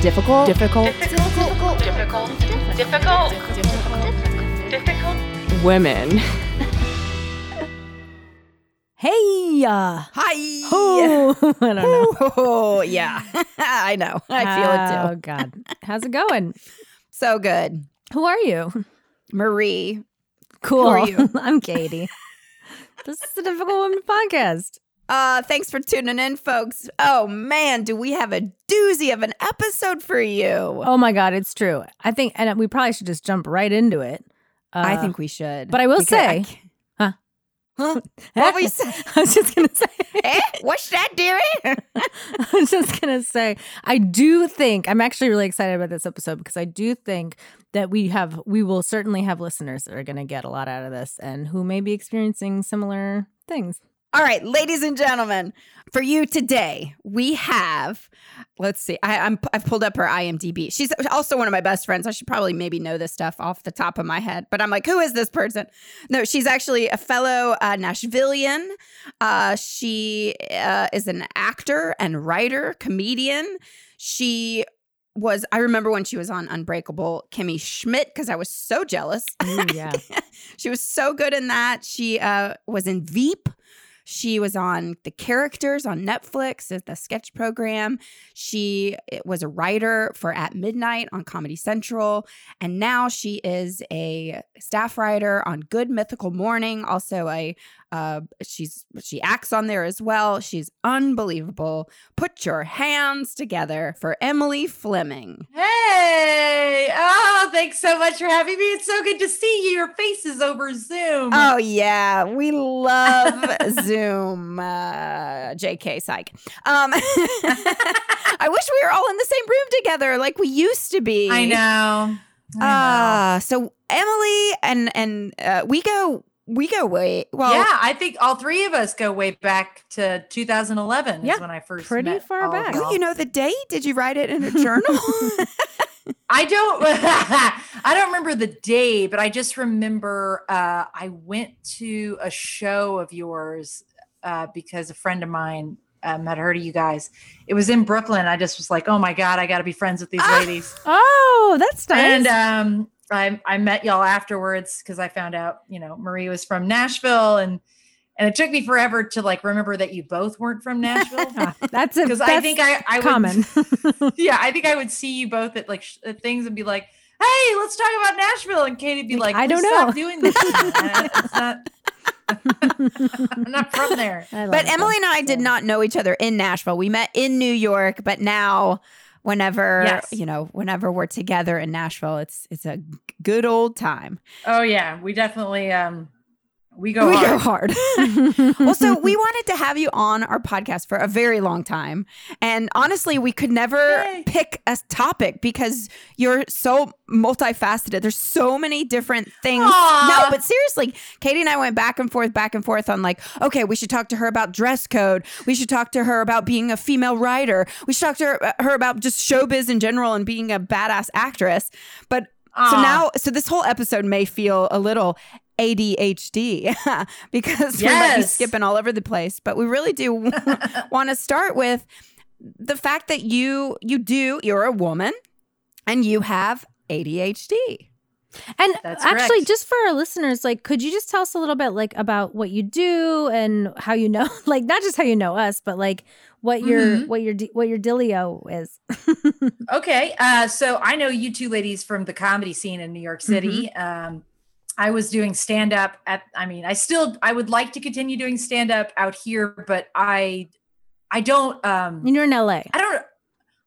difficult. Difficult. difficult, difficult, difficult, difficult, difficult. Women. Hey, uh, Hi. oh, I don't know. Oh, yeah. I know. I feel it too. Oh too. God, how's it going? So good. Who are you? Marie. Cool. are you? I'm Katie. this is the Difficult Women podcast. Uh, thanks for tuning in, folks. Oh man, do we have a doozy of an episode for you? Oh my God, it's true. I think, and we probably should just jump right into it. Uh, I think we should. but I will Because I say- Huh? Huh? What were you saying? I was just gonna say. eh? What's that, dearie? I was just gonna say, I do think I'm actually really excited about this episode because I do think that we have, we will certainly have listeners that are gonna get a lot out of this and who may be experiencing similar things. All right, ladies and gentlemen, for you today, we have. Let's see. I, I'm I've pulled up her IMDb. She's also one of my best friends. I should probably maybe know this stuff off the top of my head, but I'm like, who is this person? No, she's actually a fellow uh, Nashvilleian. Uh, she uh, is an actor and writer, comedian. She was. I remember when she was on Unbreakable, Kimmy Schmidt, because I was so jealous. Ooh, yeah. she was so good in that. She uh, was in Veep. She was on The Characters on Netflix as the sketch program. She was a writer for At Midnight on Comedy Central. And now she is a staff writer on Good Mythical Morning. Also, a uh, she's she acts on there as well. She's unbelievable. Put your hands together for Emily Fleming. Hey! Thanks so much for having me. It's so good to see you. Your faces over Zoom. Oh yeah, we love Zoom. Uh, JK psych. Um, I wish we were all in the same room together like we used to be. I know. Know. Uh, so Emily and and uh, we go we go way well. yeah, I think all three of us go way back to 2011 Yeah, is when I first pretty met far back. Oh, you know the date? Did you write it in a journal? I don't I don't remember the day, but I just remember uh, I went to a show of yours uh, because a friend of mine um, had heard of you guys. It was in Brooklyn. I just was like, oh my God, I got to be friends with these Ah. ladies. Oh, that's nice. And um, I I met y'all afterwards because I found out you know Marie was from Nashville and and it took me forever to like remember that you both weren't from Nashville that's a because I think I I would- yeah I think I would see you both at like sh- at things and be like hey let's talk about Nashville and Katie'd be like I don't stop know." doing this it's not I'm not from there but it, Emily and I did not know each other in Nashville. We met in New York, but now whenever Yes. you know whenever we're together in Nashville, it's it's a good old time. oh yeah we definitely um we go we hard. go hard. well, so we wanted to have you on our podcast for a very long time. And honestly, we could never Yay. pick a topic because you're so multifaceted. There's so many different things. Aw. No, but seriously, Katie and I went back and forth, back and forth on like, okay, we should talk to her about dress code. We should talk to her about being a female writer. We should talk to her, uh, her about just showbiz in general and being a badass actress. But so now, so this whole episode may feel a little ADHD because we might be skipping all over the place. But we really do want to start with the fact that you you do you're a woman and you have ADHD. And That's actually, correct. just for our listeners, like, could you just tell us a little bit, like, about what you do and how you know, like, not just how you know us, but like what your Mhm. what your what your dealio is. Okay. Uh, so I know you two ladies from the comedy scene in New York City. Um, I was doing stand up at, I mean, I still, I would like to continue doing stand up out here, but I, I don't, um, you're in LA. I don't,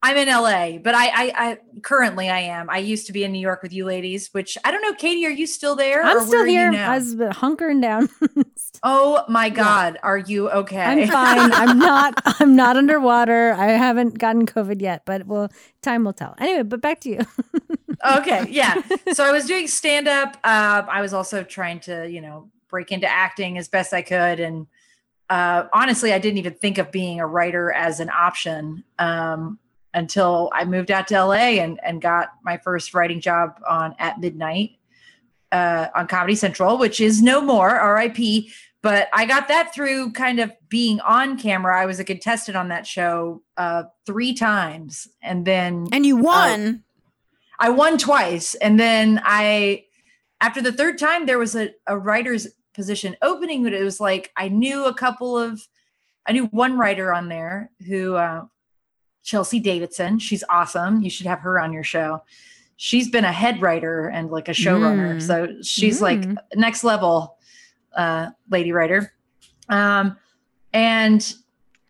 I'm in LA, but I, I, I currently I am. I used to be in New York with you ladies, which I don't know. Katie, are you still there? I'm still here. now? I was hunkering down. oh my God. Are you okay? I'm fine. I'm not. I'm not underwater. I haven't gotten COVID yet, but well, time will tell. Anyway, but back to you. okay yeah so i was doing stand up uh, i was also trying to you know break into acting as best i could and uh, honestly i didn't even think of being a writer as an option um, until i moved out to la and, and got my first writing job on at midnight uh, on comedy central which is no more rip but I got that through kind of being on camera. I was a contestant on that show uh, three times, and then And you won. I won twice. And then I, after the third time, there was a, a writer's position opening, but it was like I knew a couple of, I knew one writer on there who, uh, Chelsea Davidson. She's awesome. You should have her on your show. She's been a head writer and like a showrunner. Mm. So she's like Mm. next level uh, lady writer. Um, and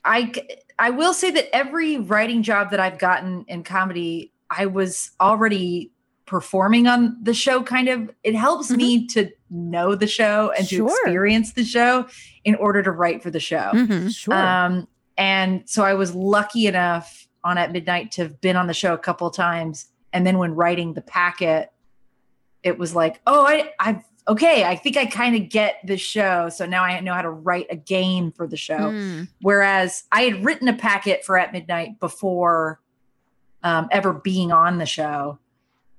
I, I will say that every writing job that I've gotten in comedy, I was already performing on the show kind of it helps me to know the show and to experience the show in order to write for the show Mhm. Sure. um and so i was lucky enough on at midnight to have been on the show a couple of times and then when writing the packet it was like oh i i've okay i think i kind of get the show so now i know how to write a game for the show Mm. Whereas I had written a packet for At Midnight before um, ever being on the show,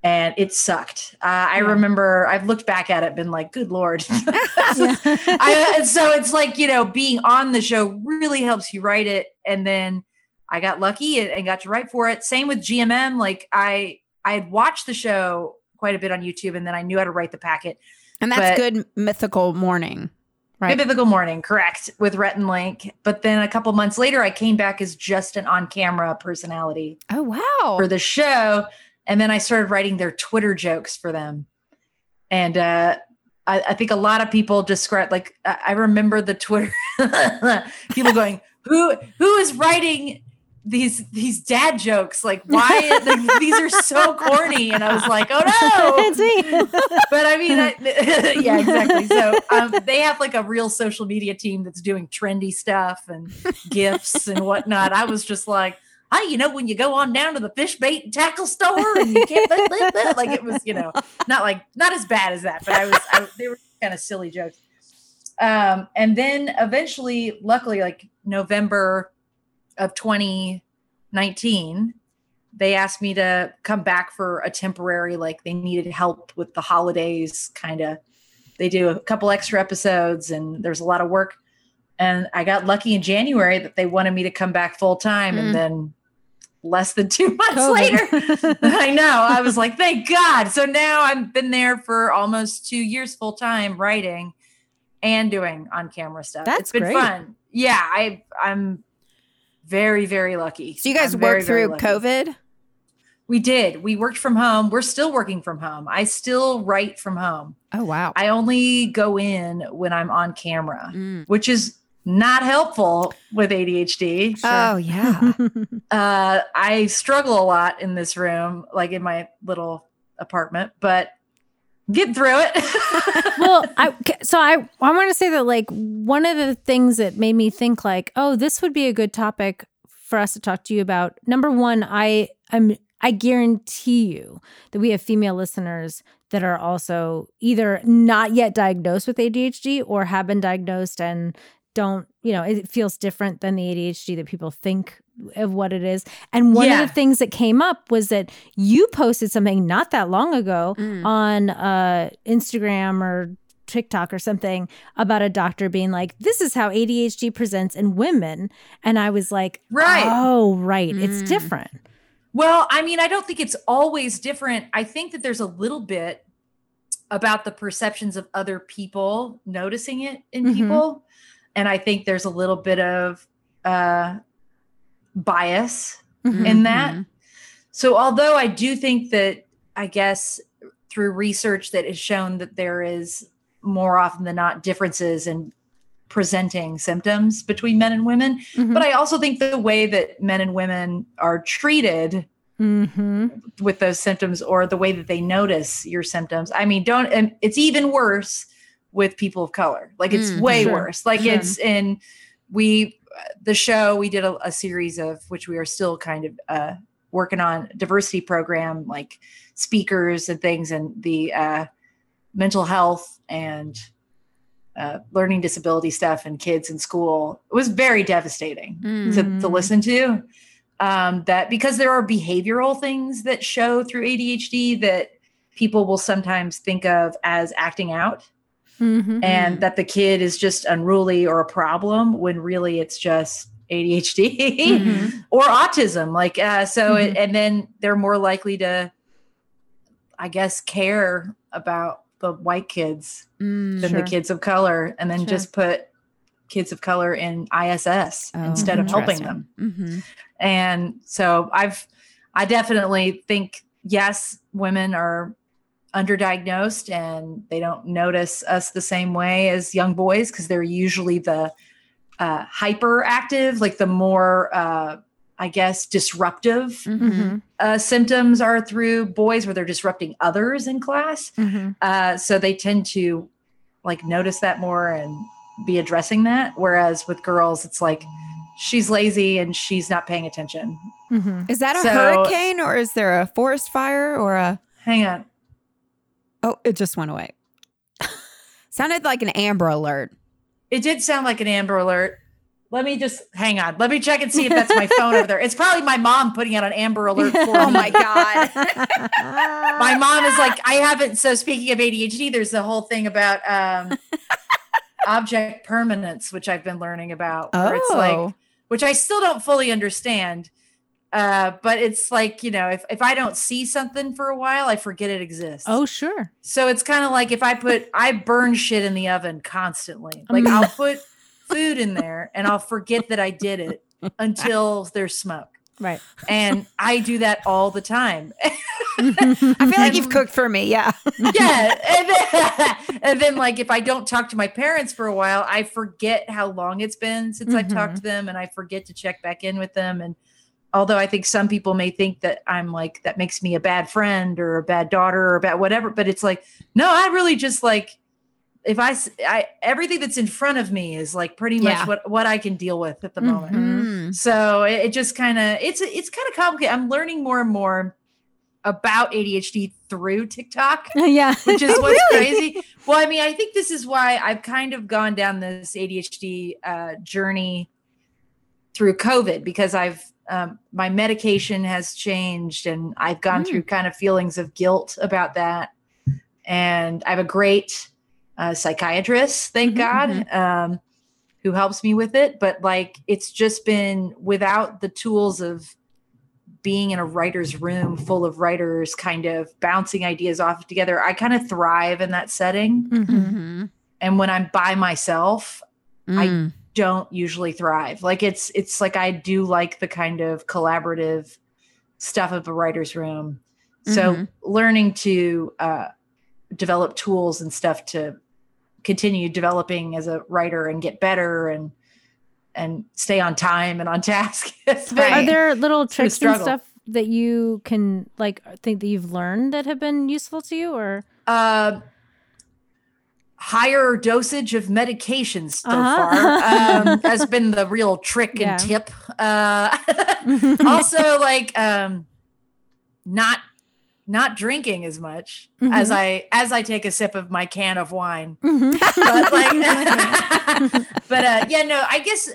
and it sucked. Uh, I remember I've looked back at it, been like, "Good lord." I, and so it's like you know, being on the show really helps you write it, and then I got lucky and, and got to write for it. Same with GMM. Like I, I had watched the show quite a bit on YouTube, and then I knew how to write the packet. And that's But- good mythical morning. Right. Mythical Morning, correct, with Rhett and Link. But then a couple months later, I came back as just an on camera personality Oh wow. for the show. And then I started writing their Twitter jokes for them. And uh, I, I think a lot of people describe, like, I I remember the Twitter people going, who who is writing these these dad jokes like why like, these are so corny and i was like oh no it's me. but I mean, I, yeah, exactly. So um, they have like a real social media team that's doing trendy stuff and gifts and whatnot. I was just like, hi, you know, when you go on down to the fish bait and tackle store and you can't blah, blah, blah," like it was, you know, not like not as bad as that, but I was, I, they were kind of silly jokes. Um, and then eventually, luckily, like November of 2019, they asked me to come back for a temporary like they needed help with the holidays kind of they do a couple extra episodes and there's a lot of work. And i got lucky in january that they wanted me to come back full time Mm. and then less than two months later i know i was like thank god. So now i've been there for almost two years full time writing and doing on camera stuff. That's it's been great. fun. Yeah i i'm very very lucky so you guys I'm worked very through lucky. COVID? We did. We worked from home. We're still working from home. I still write from home. Oh wow. I only go in when I'm on camera, Mm. which is not helpful with ADHD. Oh yeah. Uh, I struggle a lot in this room, like in my little apartment, but get through it. well, I so I I want to say that like one of the things that made me think like, oh, this would be a good topic for us to talk to you about. Number one, I I'm I guarantee you that we have female listeners that are also either not yet diagnosed with ADHD or have been diagnosed and don't, you know, it feels different than the ADHD that people think of what it is. And one Yeah. of the things that came up was that you posted something not that long ago Mm. on uh, Instagram or TikTok or something about a doctor being like, "This is how ADHD presents in women," and I was like, Right. Oh, right, it's Mm. different." Well, I mean, I don't think it's always different. I think that there's a little bit about the perceptions of other people noticing it in Mhm. people. And I think there's a little bit of uh, bias Mhm. in that. Mhm. So, although I do think that, I guess, through research that has shown that there is more often than not differences in presenting symptoms between men and women, Mhm. but I also think the way that men and women are treated Mhm. with those symptoms or the way that they notice your symptoms. I mean, don't, and it's even worse with people of color. Like it's Mm, way sure, worse. Like sure. it's in, we, the show, we did a, a series of which we are still kind of uh, working on diversity program, like speakers and things, and the uh, mental health and uh, learning disability stuff and kids in school. It was very devastating Mm. to, to Mm. listen to um, that because there are behavioral things that show through ADHD that people will sometimes think of as acting out. Mhm. and that the kid is just unruly or a problem when really it's just ADHD Mhm. or autism. Like, uh, so, it, Mhm. and then they're more likely to, I guess, care about the white kids Mm. than Sure. the kids of color, and then Sure. just put kids of color in ISS Oh, instead of helping them. Mhm. And so I've, I definitely think, yes, women are underdiagnosed and they don't notice us the same way as young boys because they're usually the uh, hyperactive, like the more, uh, I guess, disruptive Mhm. Mhm. uh, symptoms are through boys where they're disrupting others in class. Mhm. Uh, so they tend to like notice that more and be addressing that. Whereas with girls, it's like she's lazy and she's not paying attention. Mhm. Is that a So- hurricane or is there a forest fire or a? Hang on. Oh, it just went away. Sounded like an Amber Alert. It did sound like an Amber Alert. Let me just hang on. Let me check and see if that's my phone over there. It's probably my mom putting out an Amber Alert for Oh my god. My mom is like, I haven't. So speaking of ADHD, there's the whole thing about um, object permanence, which I've been learning about. Where it's like, Oh. which I still don't fully understand. Uh, but it's like, you know, if, if I don't see something for a while, I forget it exists. Oh, sure. So it's kind of like if I put, I burn shit in the oven constantly. Like Mm. I'll put food in there and I'll forget that I did it until there's smoke. Right. And I do that all the time. I feel like you've cooked for me. Yeah. yeah. And then, and then, like, if I don't talk to my parents for a while, I forget how long it's been since I've talked to them and I forget to check back in with them. And although I think some people may think that I'm like, that makes me a bad friend or a bad daughter or bad whatever, but it's like, no, I really just like, if I, I everything that's in front of me is like pretty much Yeah. what, what I can deal with at the moment. Mm. So it, it just kind of it's it's kind of complicated. I'm learning more and more about ADHD through TikTok, yeah. which is what's really? crazy. Well, I mean, I think this is why I've kind of gone down this ADHD uh, journey through COVID because I've um, my medication has changed and I've gone Mm. through kind of feelings of guilt about that. And I have a great uh, psychiatrist, thank Mhm, God, um, who helps me with it. But like, it's just been without the tools of being in a writer's room full of writers, kind of bouncing ideas off together. I kind of thrive in that setting. Mhm. Mhm. And when I'm by myself, I- Mm. Don't usually thrive. Like it's it's like I do like the kind of collaborative stuff of a writer's room. So Mhm. learning to uh, develop tools and stuff to continue developing as a writer and get better and and stay on time and on task. It's Are there little It's been a tricks and stuff that you can like think that you've learned that have been useful to you or uh, higher dosage of medications so Uh-huh. far um, has been the real trick Yeah. and tip. Uh, also, like um, not not drinking as much as Mhm. I as I take a sip of my can of wine. Mhm. But like, but uh, yeah, no, I guess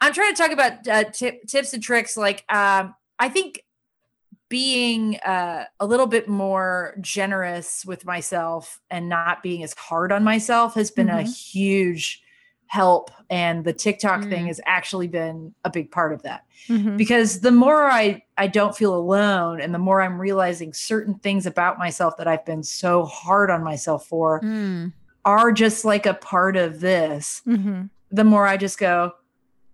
I'm trying to talk about uh, tip, tips and tricks. Like, um, I think being uh, a little bit more generous with myself and not being as hard on myself has been a Mhm. huge help. And the TikTok thing Mm. has actually been a big part of that Mhm. because the more I I don't feel alone and the more I'm realizing certain things about myself that I've been so hard on myself for Mm. are just like a part of this Mhm. the more I just go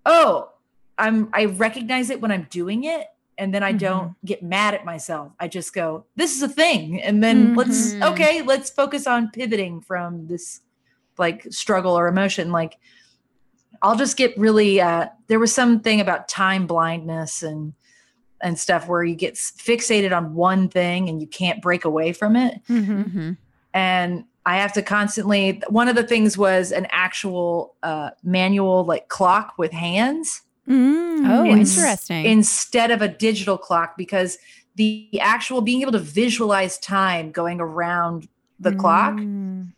oh I'm I recognize it when I'm doing it and then I don't get mad at myself I just go this is a thing and then let's Mhm. okay let's focus on pivoting from this like struggle or emotion like I'll just get really uh there was something about time blindness and and stuff where you get fixated on one thing and you can't break away from it Mhm. Mhm. and I have to constantly one of the things was an actual uh manual like clock with hands Mm. Oh, Ins- interesting. instead of a digital clock because the actual being able to visualize time going around the clock Mm.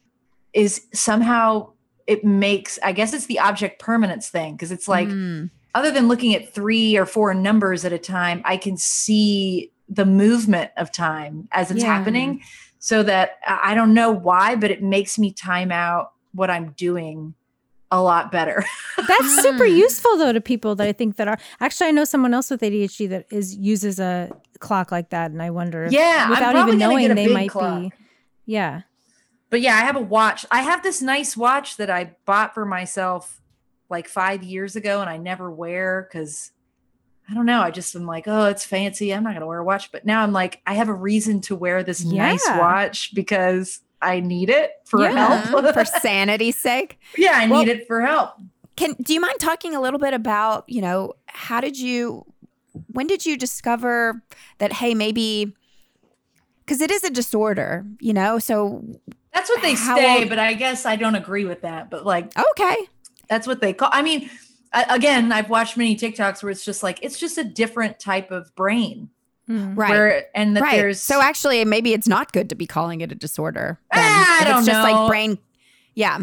is somehow it makes I guess it's the object permanence thing because it's like Mm. other than looking at three or four numbers at a time, I can see the movement of time as it's Yeah. happening. So that I don't know why, but it makes me time out what I'm doing a lot better. That's super Mm. useful though to people that I think that are actually I know someone else with ADHD that is uses a clock like that and I wonder if Yeah, I'm without probably even gonna knowing get a they big might clock. be yeah. but yeah, I have a watch. I have this nice watch that I bought for myself like five years ago and I never wear because I don't know. I just am like, oh, it's fancy. I'm not gonna wear a watch. But now I'm like, I have a reason to wear this nice watch because I need it for Yeah. help. for sanity's sake. yeah, I Well- need it for help. Can do you mind talking a little bit about, you know, how did you when did you discover that hey, maybe cuz it is a disorder, you know? So That's what they How say, old- but I guess I don't agree with that. But like, okay. that's what they call. I mean, I, again, I've watched many TikToks where it's just like it's just a different type of brain. Mm. Right. Where and that right. there's so actually maybe it's not good to be calling it a disorder. then, Ah, I don't it's just know. like brain Yeah.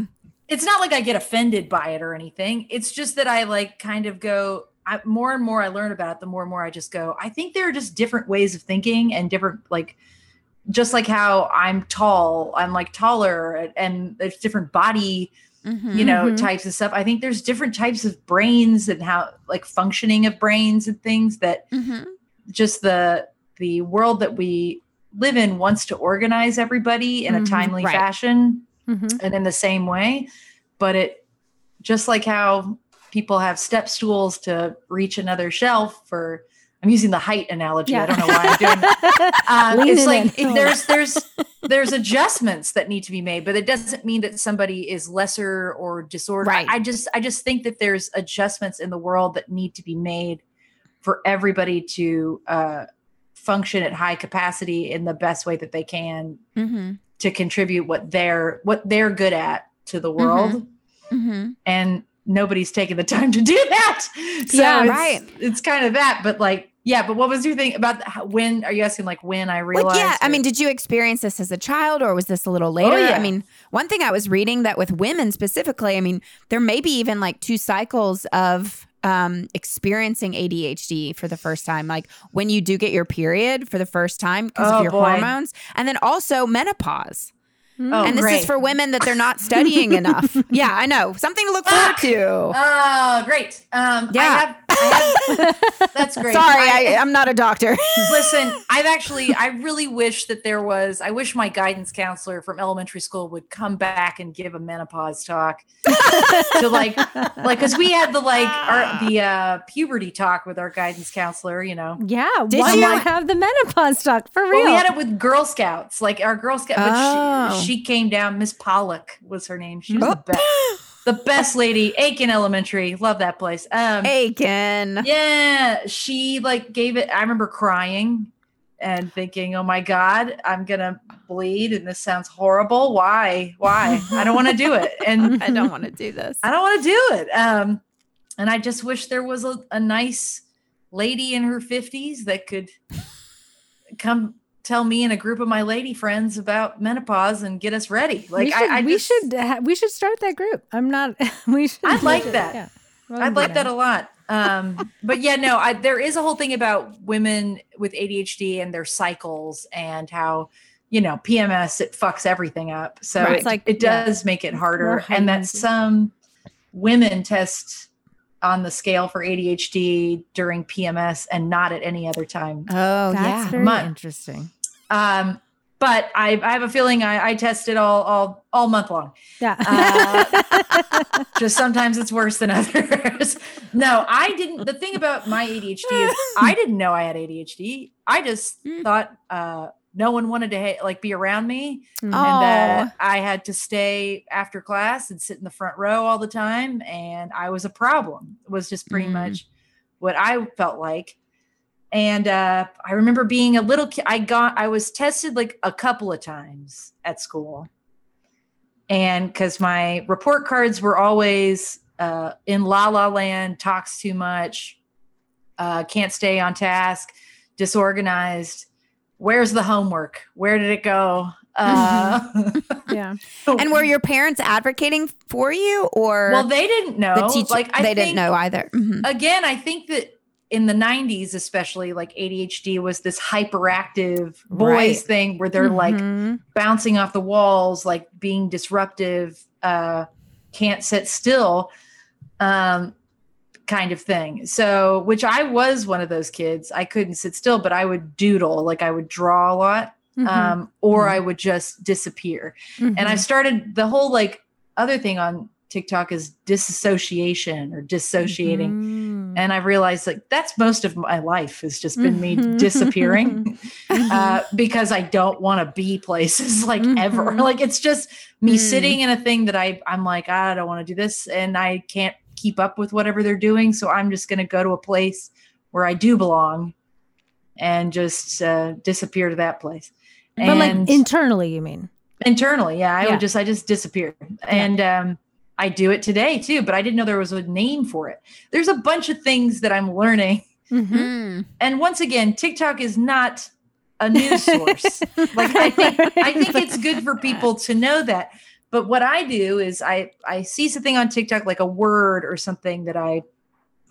it's not like I get offended by it or anything. It's just that I like kind of go. I, more and more I learn about it, the more and more I just go. I think there are just different ways of thinking and different like, just like how I'm tall, I'm like taller, and, and there's different body, Mhm. you know, Mhm. types of stuff. I think there's different types of brains and how like functioning of brains and things that Mhm. Just the the world that we live in wants to organize everybody in a Mhm, timely right. fashion Mhm. and in the same way but it just like how people have step stools to reach another shelf for i'm using the height analogy i don't know why i'm doing um, it's like it. there's there's there's adjustments that need to be made but it doesn't mean that somebody is lesser or disordered Right. I just i just think that there's adjustments in the world that need to be made for everybody to uh, function at high capacity in the best way that they can Mhm. to contribute what they're what they're good at to the world Mhm. and nobody's taking the time to do that so Yeah, it's, right. it's kind of that but like yeah but what was your thing about how, when are you asking like when i realized yeah, I mean, did you experience this as a child or was this a little later? Oh, yeah. I mean, one thing I was reading that with women specifically, I mean, there may be even like two cycles of um experiencing ADHD for the first time like when you do get your period for the first time because Oh, of your boy. hormones and then also menopause. Oh, and this great. is for women that they're not studying enough. Yeah, I know. Something to look forward to. oh great um Yeah. I have, I have that's great Sorry, I- I, I'm not a doctor. Listen, I've actually, I really wish that there was, I wish my guidance counselor from elementary school would come back and give a menopause talk to like, like, cause we had the like, our, the uh, puberty talk with our guidance counselor, you know. Yeah, Did you? not have the menopause talk for But real? we had it with Girl Scouts, like our Girl Scout, but Oh. she, she came down, Miss Pollock was her name. She was Oh. the best, the best lady, Aiken Elementary. Love that place. Um, Aiken. Yeah, she like gave it. I remember crying and thinking, "Oh my god, I'm gonna bleed," and this sounds horrible. Why? Why? I don't want to do it, and I don't want to do this. I don't want to do it. Um, and I just wish there was a, a nice lady in her 50s that could come tell me and a group of my lady friends about menopause and get us ready. Like we should, I, I we just- should, ha- we should start that group. I'm not. We should. I like it. that. Yeah. I like that a lot. Um, but yeah, no, I, there is a whole thing about women with ADHD and their cycles and how, you know, PMS, it fucks everything up. So Right. it, It's like, it yeah, does make it harder. And that some women test on the scale for ADHD during PMS and not at any other time. Oh, That's yeah. very My- interesting. Um, but I, I have a feeling I, I tested all, all, all month long. Yeah. Uh, just sometimes it's worse than others. no, I didn't. The thing about my ADHD is I didn't know I had ADHD. I just Mm. thought uh, no one wanted to like be around me, Mm. Oh. and that I had to stay after class and sit in the front row all the time, and I was a problem. It was just pretty Mm. much what I felt like. And uh, I remember being a little kid. I got, I was tested like a couple of times at school. And because my report cards were always uh, in la la land, talks too much, uh, can't stay on task, disorganized. Where's the homework? Where did it go? Uh, yeah. And were your parents advocating for you or well, they didn't know. the teacher? like I they didn't know either. Mhm. again, I think that in the 90s, especially, like ADHD was this hyperactive boys Right. thing where they're like Mhm. bouncing off the walls, like being disruptive. uh, can't sit still um, kind of thing. So, which I was one of those kids. I couldn't sit still, but I would doodle, like I would draw a lot, Mhm. um, or Mhm. I would just disappear. And I started the whole like other thing on TikTok is disassociation or dissociating. Mhm. And I realized like that's most of my life has just been me Mhm. disappearing Mm-hmm. uh, because I don't want to be places like ever. Mhm. Like it's just me Mm. sitting in a thing that I I'm like I don't want to do this and I can't keep up with whatever they're doing. So I'm just going to go to a place where I do belong and just uh, disappear to that place. but like internally, you mean? internally yeah i Yeah. would just i just disappeared and um i do it today too but i didn't know there was a name for it there's a bunch of things that i'm learning Mhm. Mm. and once again tiktok is not a news source like i think i think it's good for people to know that but what i do is i i see something on tiktok like a word or something that i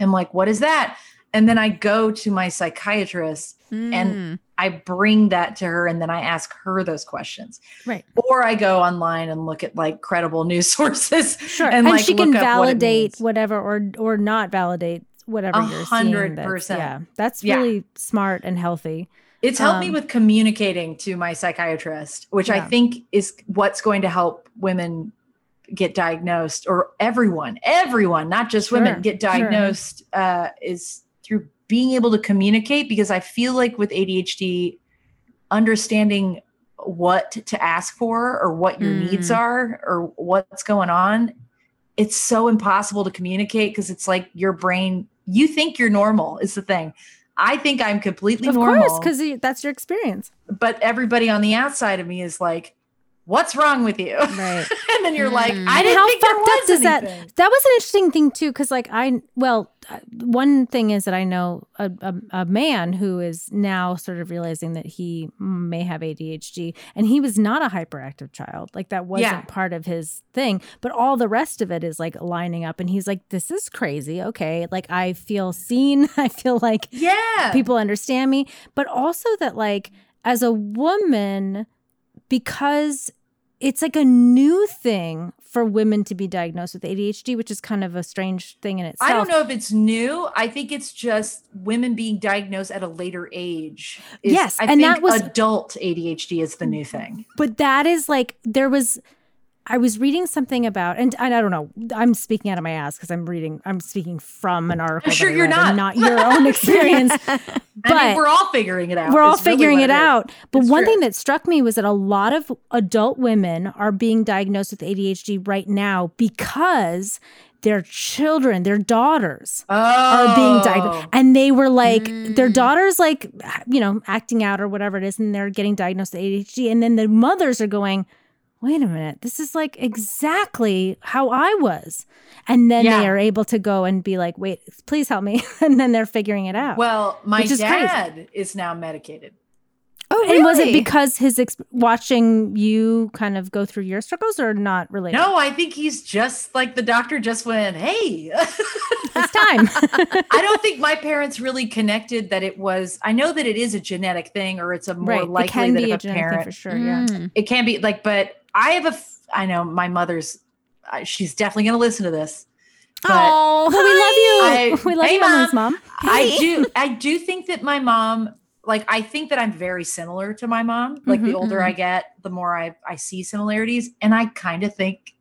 am like what is that and then i go to my psychiatrist Mm. I bring that to her and then I ask her those questions. Right. Or I go online and look at like credible news sources. Sure. And, And, like, she can what validate means. whatever or or not validate whatever A you're seeing. hundred percent. Yeah. That's Yeah. really smart and healthy. It's helped me Um, with communicating to my psychiatrist, which I think is what's going to help women get diagnosed or everyone, everyone, not just Sure, women, get sure. diagnosed uh, is through being able to communicate because I feel like with ADHD, understanding what to ask for or what your Mm. needs are or what's going on, it's so impossible to communicate because it's like your brain, you think you're normal is the thing. I think I'm completely Of normal course, because that's your experience. but everybody on the outside of me is like, "What's wrong with you?" Right. and then you're like, Mm. "I And didn't how think there fucked up was does that- anything." That was an interesting thing too, because like I, well, uh, one thing is that I know a, a, a man who is now sort of realizing that he may have ADHD, and he was not a hyperactive child. Like that wasn't Yeah. part of his thing, but all the rest of it is like lining up, and he's like, "This is crazy." Okay, like I feel seen. I feel like Yeah, people understand me but also that like as a woman because it's like a new thing for women to be diagnosed with ADHD which is kind of a strange thing in itself I don't know if it's new. I think it's just women being diagnosed at a later age. is- Yes, I and think that was- adult ADHD is the new thing. but that is like there was I was reading something about, and, and I don't know. I'm speaking out of my ass because I'm reading. I'm speaking from an article. sure that I you're not. not your own experience. I mean, But- we're all figuring it out. We're all really figuring it out. But It's one true. thing that struck me was that a lot of adult women are being diagnosed with ADHD right now because their children, their daughters, oh. are being diagnosed. And they were like, their Mm. daughters, like, you know, acting out or whatever it is, and they're getting diagnosed with ADHD. And then the mothers are going, wait a minute, this is like exactly how I was. And then Yeah. they are able to go and be like, wait, please help me. and then they're figuring it out. Well, my is crazy. dad is now medicated. Oh, And was it because his ex- watching you kind of go through your struggles or not related? No, I think he's just like the doctor just went, hey. It's time. I don't think my parents really connected that it was. I know that it is a genetic thing, or it's a more right. It likely can that be a a genetic parent, for sure. Yeah. Mm. it can be like. But I have a. I know my mother's. She's definitely going to listen to this. Oh, we love you. I- we love hey, you, Emily's mom. I do. I do think that my mom. Like I think that I'm very similar to my mom. Like the Mhm, older mhm. I get, the more I I see similarities, and I kind of think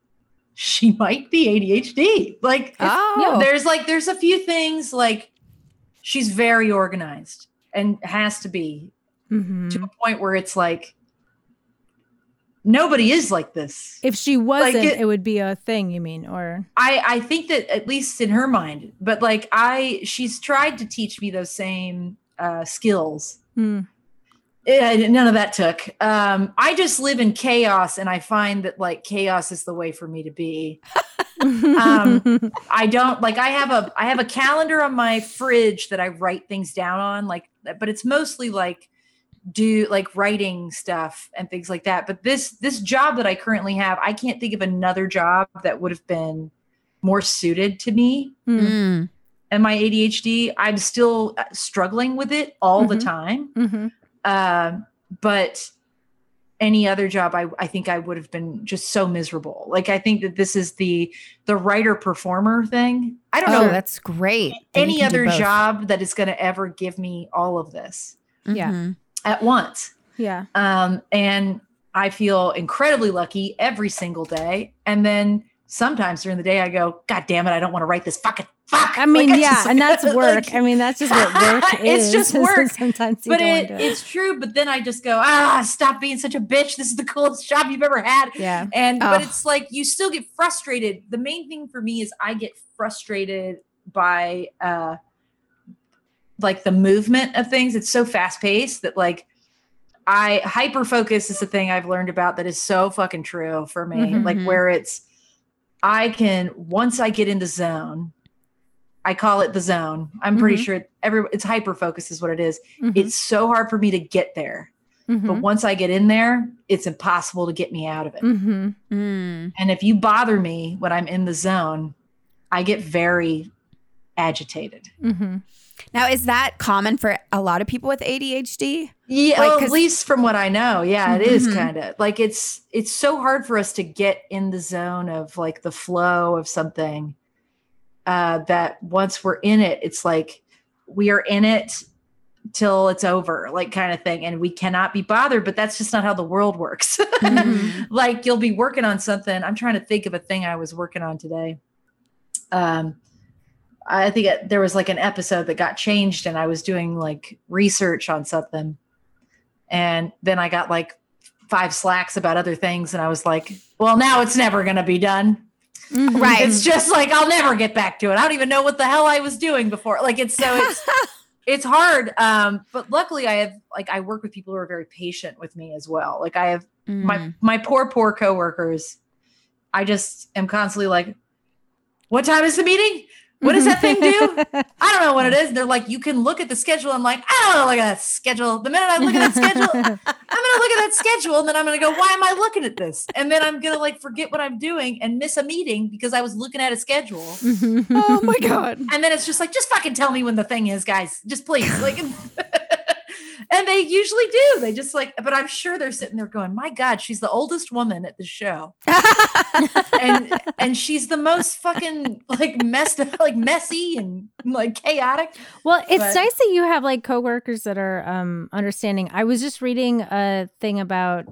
she might be ADHD. Like Oh, there's like there's a few things like she's very organized and has to be Mhm. to a point where it's like nobody is like this If she wasn't, it- it, would be a thing. You mean, or i i think that at least in her mind but like i she's tried to teach me those same uh skills Hmm. Eh, none of that took um i just live in chaos and i find that like chaos is the way for me to be Um, I don't like I have a I have a calendar on my fridge that I write things down on like but it's mostly like do like writing stuff and things like that. But this this job that I currently have, I can't think of another job that would have been more suited to me. Mm. and my ADHD. I'm still uh, struggling with it all the Mhm. time. Mhm. Um, but any other job I, I think i would have been just so miserable like i think that this is the the writer performer thing i don't Oh, know that's great. any other job that is going to ever give me all of this Yeah. Mhm. At once Yeah. um, and I feel incredibly lucky every single day. And then sometimes during the day, I go, God damn it, I don't want to write this fucking fuck. I mean, Like, yeah, just- and that's work. like- I mean, that's just what work is. It's just work. Sometimes you but don't it, it. it's true. But then I just go, ah, stop being such a bitch. This is the coolest job you've ever had. yeah. And but it's like you still get frustrated. The main thing for me is I get frustrated by uh like the movement of things. It's so fast paced that like I hyper focus is the thing I've learned about that is so fucking true for me. Mhm. Like where it's I can once I get in the zone, I call it the zone. I'm pretty Mhm. sure every it's hyper focus is what it is. Mhm. It's so hard for me to get there. But Mhm. once I get in there, it's impossible to get me out of it. Mhm. Mm. And if you bother me when I'm in the zone, I get very agitated. Now, is that common for a lot of people with ADHD? Yeah, Like, well, at least from what I know, yeah, it is Mhm. kind of like it's it's so hard for us to get in the zone of like the flow of something. Uh, that once we're in it, it's like we are in it till it's over, like kind of thing, and we cannot be bothered. But that's just not how the world works. Mhm. like you'll be working on something. I'm trying to think of a thing I was working on today. Um, I think it, there was like an episode that got changed, and I was doing like research on something, and then I got like five slacks about other things, and I was like, "Well, now it's never going to be done." Mhm. Right. It's just like I'll never get back to it. I don't even know what the hell I was doing before. Like it's so it's it's hard. Um, but luckily I have like I work with people who are very patient with me as well. Like I have my Mm. my poor poor coworkers i just am constantly like what time is the meeting what does that thing do? I don't know what it is. They're like you can look at the schedule. I'm like i don't know look at that schedule. The minute i look at that schedule i'm gonna look at that schedule and then i'm gonna go why am i looking at this? And then i'm gonna like forget what i'm doing and miss a meeting because i was looking at a schedule. Mm-hmm. Oh my God. and then it's just like just fucking tell me when the thing is guys. Just please. Like and they usually do they just like but i'm sure they're sitting there going my god she's the oldest woman at the show and and she's the most fucking like messed up like messy and like chaotic Well, it's But- nice that you have like coworkers that are um understanding. I was just reading a thing about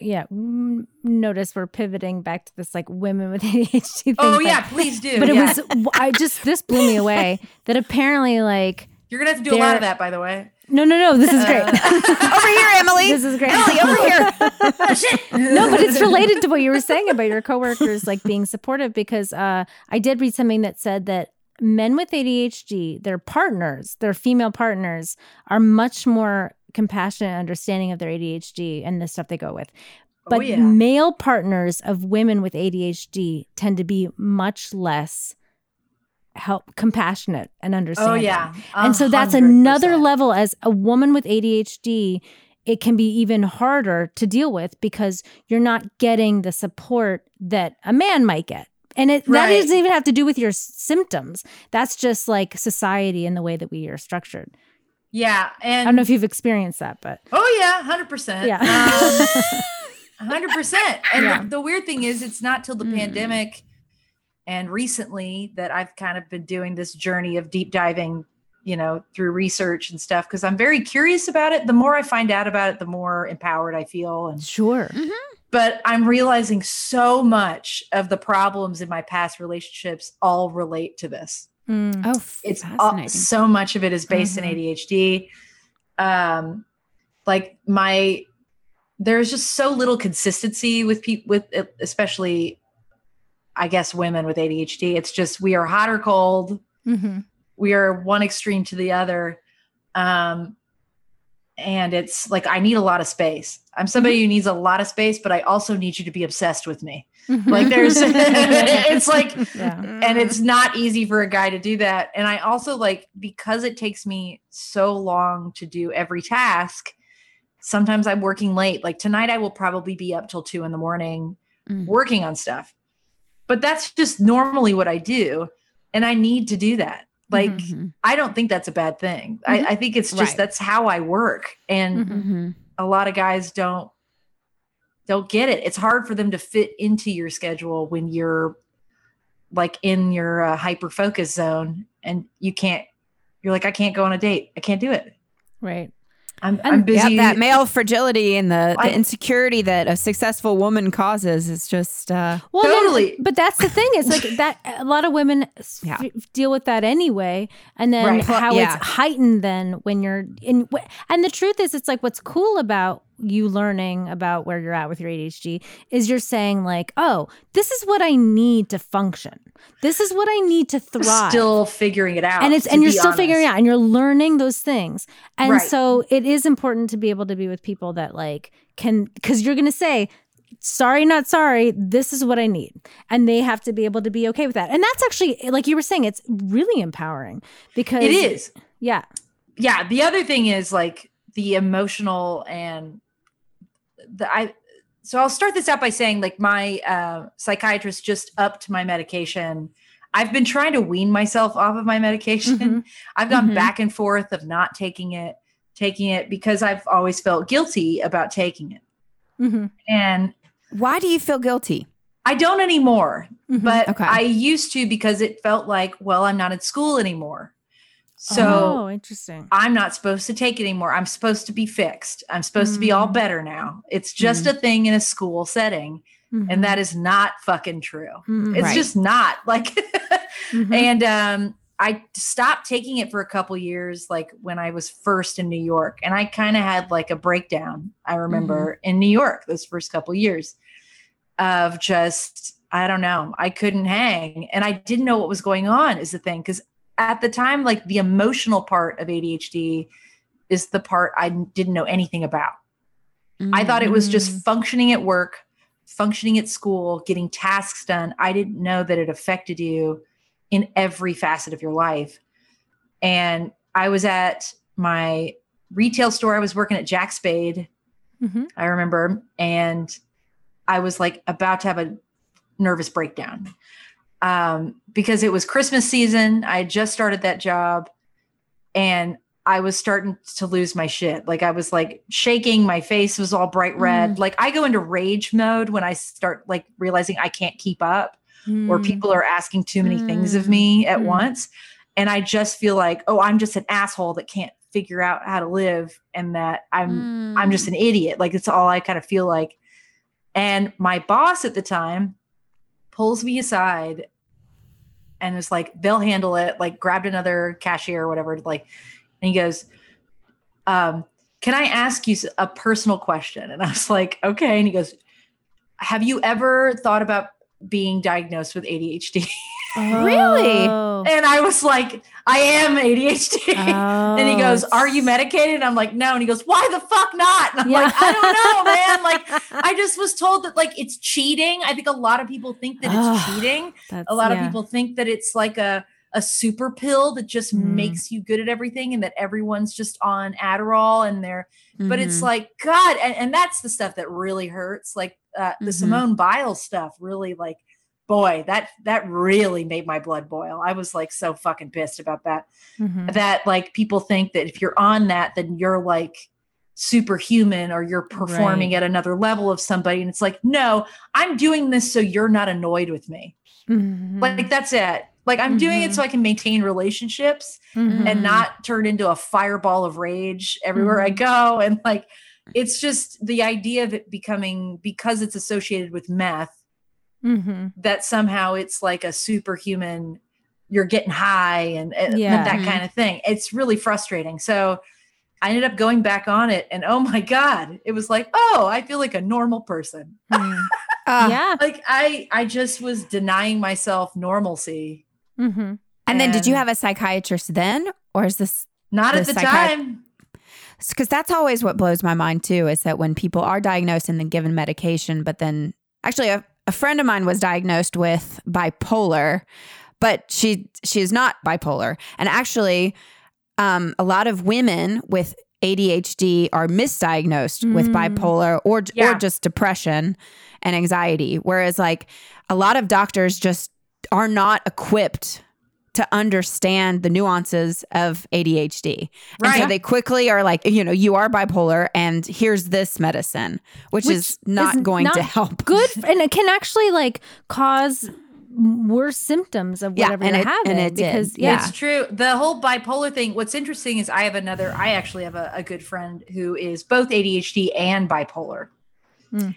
yeah, mm, notice we're pivoting back to this like women with ADHD thing. oh but- yeah please do But it yeah. was I just this blew me away that apparently like you're gonna have to do a lot of that by the way no no no this is great. Uh, over here, Emily. this is great. Emily, over here. oh, no, but it's related to what you were saying about your coworkers like being supportive because uh, I did read something that said that men with ADHD, their partners, their female partners, are much more compassionate and understanding of their ADHD and the stuff they go with. But oh yeah male partners of women with ADHD tend to be much less help compassionate and understanding. oh yeah And so that's another level as a woman with ADHD, it can be even harder to deal with because you're not getting the support that a man might get. And it that doesn't even have to do with your symptoms. That's just like society and the way that we are structured. yeah and I don't know if you've experienced that, but Oh yeah, hundred percent. yeah. hundred percent. And Yeah. the, the weird thing is, it's not till the Mm. pandemic and recently that I've kind of been doing this journey of deep diving, you know, through research and stuff because I'm very curious about it. The more I find out about it, the more empowered I feel. And sure. but I'm realizing so much of the problems in my past relationships all relate to this Mm. Oh, it's all, so much of it is based Mhm. in ADHD. Um, like my, there's just so little consistency with people with, especially, I guess, women with ADHD. It's just we are hot or cold. Mhm. We are one extreme to the other. Um, and it's like I need a lot of space. I'm somebody who needs a lot of space, but I also need you to be obsessed with me. Like there's, it's like yeah. and it's not easy for a guy to do that and i also like because it takes me so long to do every task sometimes i'm working late like tonight i will probably be up till two in the morning Mm. working on stuff but that's just normally what i do and i need to do that like Mhm. i don't think that's a bad thing I, I think it's just Right. that's how i work and Mhm. Mhm. a lot of guys don't don't get it. It's hard for them to fit into your schedule when you're like in your uh, hyper focus zone and you can't. You're like, I can't go on a date. I can't do it. Right. I'm, I'm busy. Yeah, that male fragility and the, I- the insecurity that a successful woman causes is just uh Well, then- Totally. but that's the thing is like that. A lot of women Yeah. f- deal with that anyway, and then Right. how Yeah. it's heightened then when you're in. And the truth is, it's like what's cool about you learning about where you're at with your ADHD is you're saying like, oh, this is what I need to function. This is what I need to thrive. still figuring it out. and it's and you're still figuring it out and you're learning those things and Right. so it is important to be able to be with people that like can because you're gonna say sorry not sorry this is what i need and they have to be able to be okay with that and that's actually like you were saying it's really empowering because It is. yeah yeah the other thing is like the emotional and the i so i'll start this out by saying like my uh, psychiatrist just upped my medication i've been trying to wean myself off of my medication Mhm. i've gone Mhm. back and forth of not taking it taking it because i've always felt guilty about taking it Mhm. and why do you feel guilty? i don't anymore Mhm. but Okay. i used to because it felt like well i'm not in school anymore so oh interesting I'm not supposed to take it anymore. I'm supposed to be fixed. I'm supposed to be all Mm. better now. It's just a thing in a school setting. And that is not fucking true. Mhm. It's Right. just not like, Mhm. and um, I stopped taking it for a couple years, like when I was first in New York. And I kind of had like a breakdown, I remember in New York those first couple years of just, I don't know, I couldn't hang. And I didn't know what was going on, is the thing. Cause at the time, like the emotional part of ADHD is the part I didn't know anything about. I thought it was just Mm. functioning at work, functioning at school, getting tasks done. I didn't know that it affected you in every facet of your life. And I was at my retail store. I was working at Jack Spade, Mhm. I remember, and I was like about to have a nervous breakdown um, because it was Christmas season. I had just started that job and I was starting to lose my shit. Like I was like shaking, my face was all bright red. Like I go into rage mode when I start like realizing I can't keep up or Mm. people are asking too many things of me at Mm. once. And I just feel like, oh, I'm just an asshole that can't figure out how to live and that I'm I'm just an idiot. Like it's all I kind of feel like. And my boss at the time pulls me aside and was like, they'll handle it, like grabbed another cashier or whatever, like, and he goes, um, can I ask you a personal question? And I was like, okay. And he goes, have you ever thought about being diagnosed with ADHD? Really? Oh. and I was like, I am ADHD. And he Oh, goes, Are you medicated? And I'm like, No. And he goes, Why the fuck not? And I'm Yeah. like, I don't know, man. Like, I just was told that like it's cheating. I think a lot of people think that it's Ugh, cheating. A lot yeah. of people think that it's like a a super pill that just Mm. makes you good at everything and that everyone's just on Adderall and they're but it's Mhm. like God, and, and that's the stuff that really hurts. Like uh, the Mhm. Simone Biles stuff really like boy, that that really made my blood boil. I was like so fucking pissed about that Mhm. that like people think that if you're on that then you're like superhuman or you're performing Right. at another level of somebody and it's like no i'm doing this so you're not annoyed with me Mhm. like that's it like i'm doing it so i can maintain relationships Mhm. and not turn into a fireball of rage everywhere i go and like it's just the idea of it becoming because it's associated with meth Mhm. that somehow it's like a superhuman you're getting high and, and Yeah. that Mhm. kind of thing it's really frustrating so i ended up going back on it and oh my god it was like oh i feel like a normal person Mhm. Ah, yeah. like i i just was denying myself normalcy Mhm. And then did you have a psychiatrist then or is this not at The the psychi- time because that's always what blows my mind too is that when people are diagnosed and then given medication but then actually a, a friend of mine was diagnosed with bipolar but she she is not bipolar. And actually um, a lot of women with ADHD are misdiagnosed with Mm. bipolar or or just depression and anxiety. Whereas like a lot of doctors just are not equipped to understand the nuances of ADHD. And so they quickly are like, you know, you are bipolar and here's this medicine, which, Which is not is going to help. Good, and it can actually like cause worse symptoms of Yeah, whatever and they're it- having. and it did. because Yeah. yeah, It's true. The whole bipolar thing. What's interesting is I have another. I actually have a, a good friend who is both ADHD and bipolar,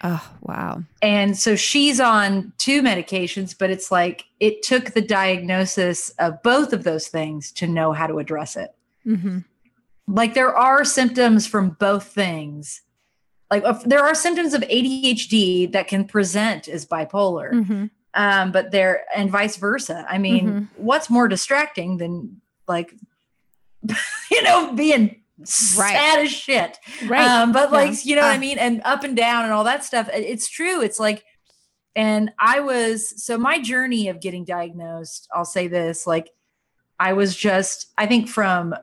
Oh, wow. and so she's on two medications. But it's like it took the diagnosis of both of those things to know how to address it. Mhm. Like there are symptoms from both things. Like if- there are symptoms of ADHD that can present as bipolar. Mhm. um, but they're and vice versa. I mean, Mhm. what's more distracting than like, you know, being Right. sad as shit. right. Um, but Yeah. like, you know what I Ah. mean? And up and down and all that stuff. It's true. It's like, and I was, so my journey of getting diagnosed, I'll say this, like, I was just, I think from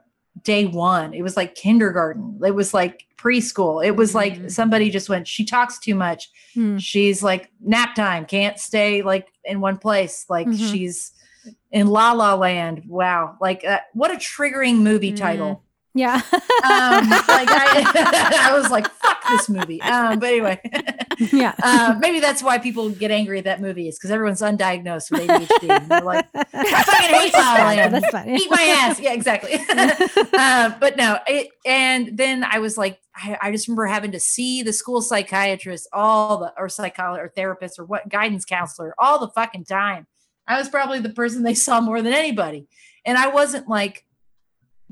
day one, it was like kindergarten. It was like preschool. It was like Mhm. somebody just went, she talks too much Hmm. she's like nap time can't stay like in one place like Mhm. she's in la la land wow like uh, what a triggering movie Mm. title yeah. um like I, I was like fuck this movie. Um but anyway. Yeah. uh, maybe that's why people get angry at that movie is because everyone's undiagnosed with adhd and they're like I fucking hate La La Land. That's eat my ass. Yeah exactly. Uh, but no it, and then i was like I, I just remember having to see the school psychiatrist all the or psychologist or therapist or what guidance counselor all the fucking time. I was probably the person they saw more than anybody. And i wasn't like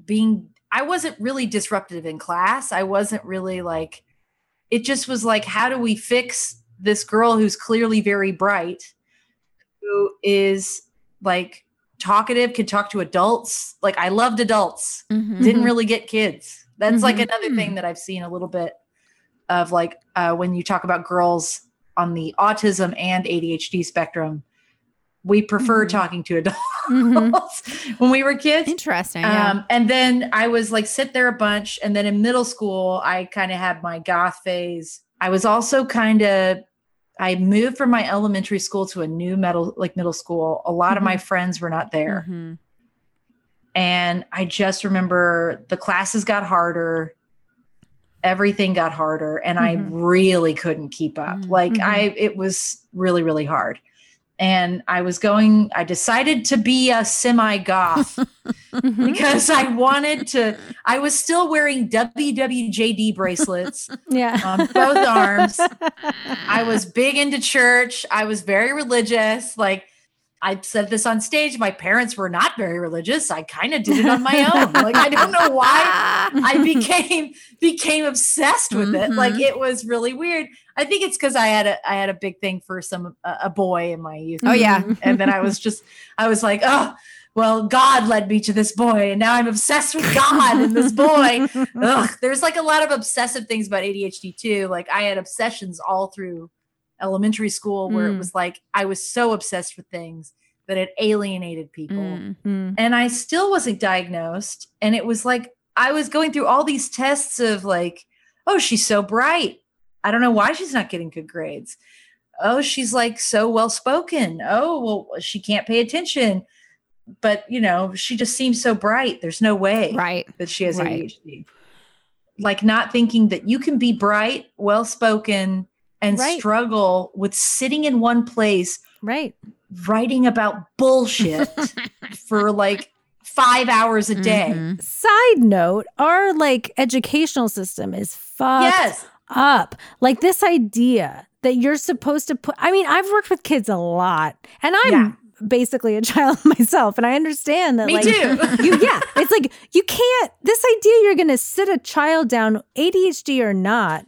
being i wasn't really disruptive in class. I wasn't really like it just was like how do we fix this girl who's clearly very bright who is like talkative can talk to adults? Like i loved adults. Mhm. didn't really get kids. That's like Mhm. another thing that i've seen a little bit of like uh, when you talk about girls on the autism and adhd spectrum we prefer Mhm. talking to adults Mhm. when we were kids Interesting. Yeah. um, and then I was like sit there a bunch. And then in middle school, I kind of had my goth phase. I was also kind of, I moved from my elementary school to a new middle, like middle school. A lot of my friends were not there. Mhm. And I just remember the classes got harder. Everything got harder. And I Mhm. really couldn't keep up. Like. I, it was really, really hard. And I was going, I decided to be a semi goth Mhm. because I wanted to. I was still wearing WWJD bracelets yeah. on both arms. I was big into church. I was very religious. Like I said this on stage. My parents were not very religious. I kind of did it on my own. Like I don't know why I became became obsessed with it. Like Mhm. it was really weird. I think it's because I had a I had a big thing for some a, a boy in my youth Oh, yeah. And then I was just, I was like, oh, well, God led me to this boy, and now I'm obsessed with God and this boy. Ugh, there's like a lot of obsessive things about ADHD too. Like I had obsessions all through elementary school where it Mm. was like I was so obsessed with things that it alienated people. Mm. Mm. And I still wasn't diagnosed. And it was like I was going through all these tests of like, oh, she's so bright. I don't know why she's not getting good grades. Oh, she's like so well spoken. Oh, well, she can't pay attention. But, you know, she just seems so bright. There's no way Right. that she has Right. ADHD. Like not thinking that you can be bright, well spoken, and Right. struggle with sitting in one place Right. writing about bullshit for like five hours a day. Mhm. Side note, our like educational system is fucked Yes. up. Like this idea that you're supposed to put I mean, I've worked with kids a lot and I'm Yeah. basically a child myself and I understand that Me like too. you yeah, it's like you can't this idea you're going to sit a child down ADHD or not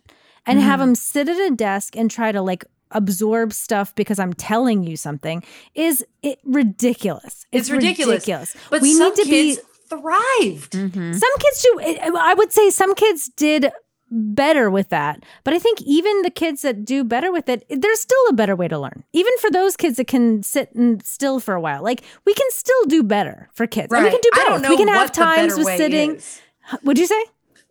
and have Mhm. them sit at a desk and try to like absorb stuff because I'm telling you something is it ridiculous. It's ridiculous. ridiculous. But we some need to be kids thrived. Mhm. some kids do i would say some kids did better with that but i think even the kids that do better with it there's still a better way to learn even for those kids that can sit and still for a while like we can still do better for kids and we can do better we can have times with sitting is. would you say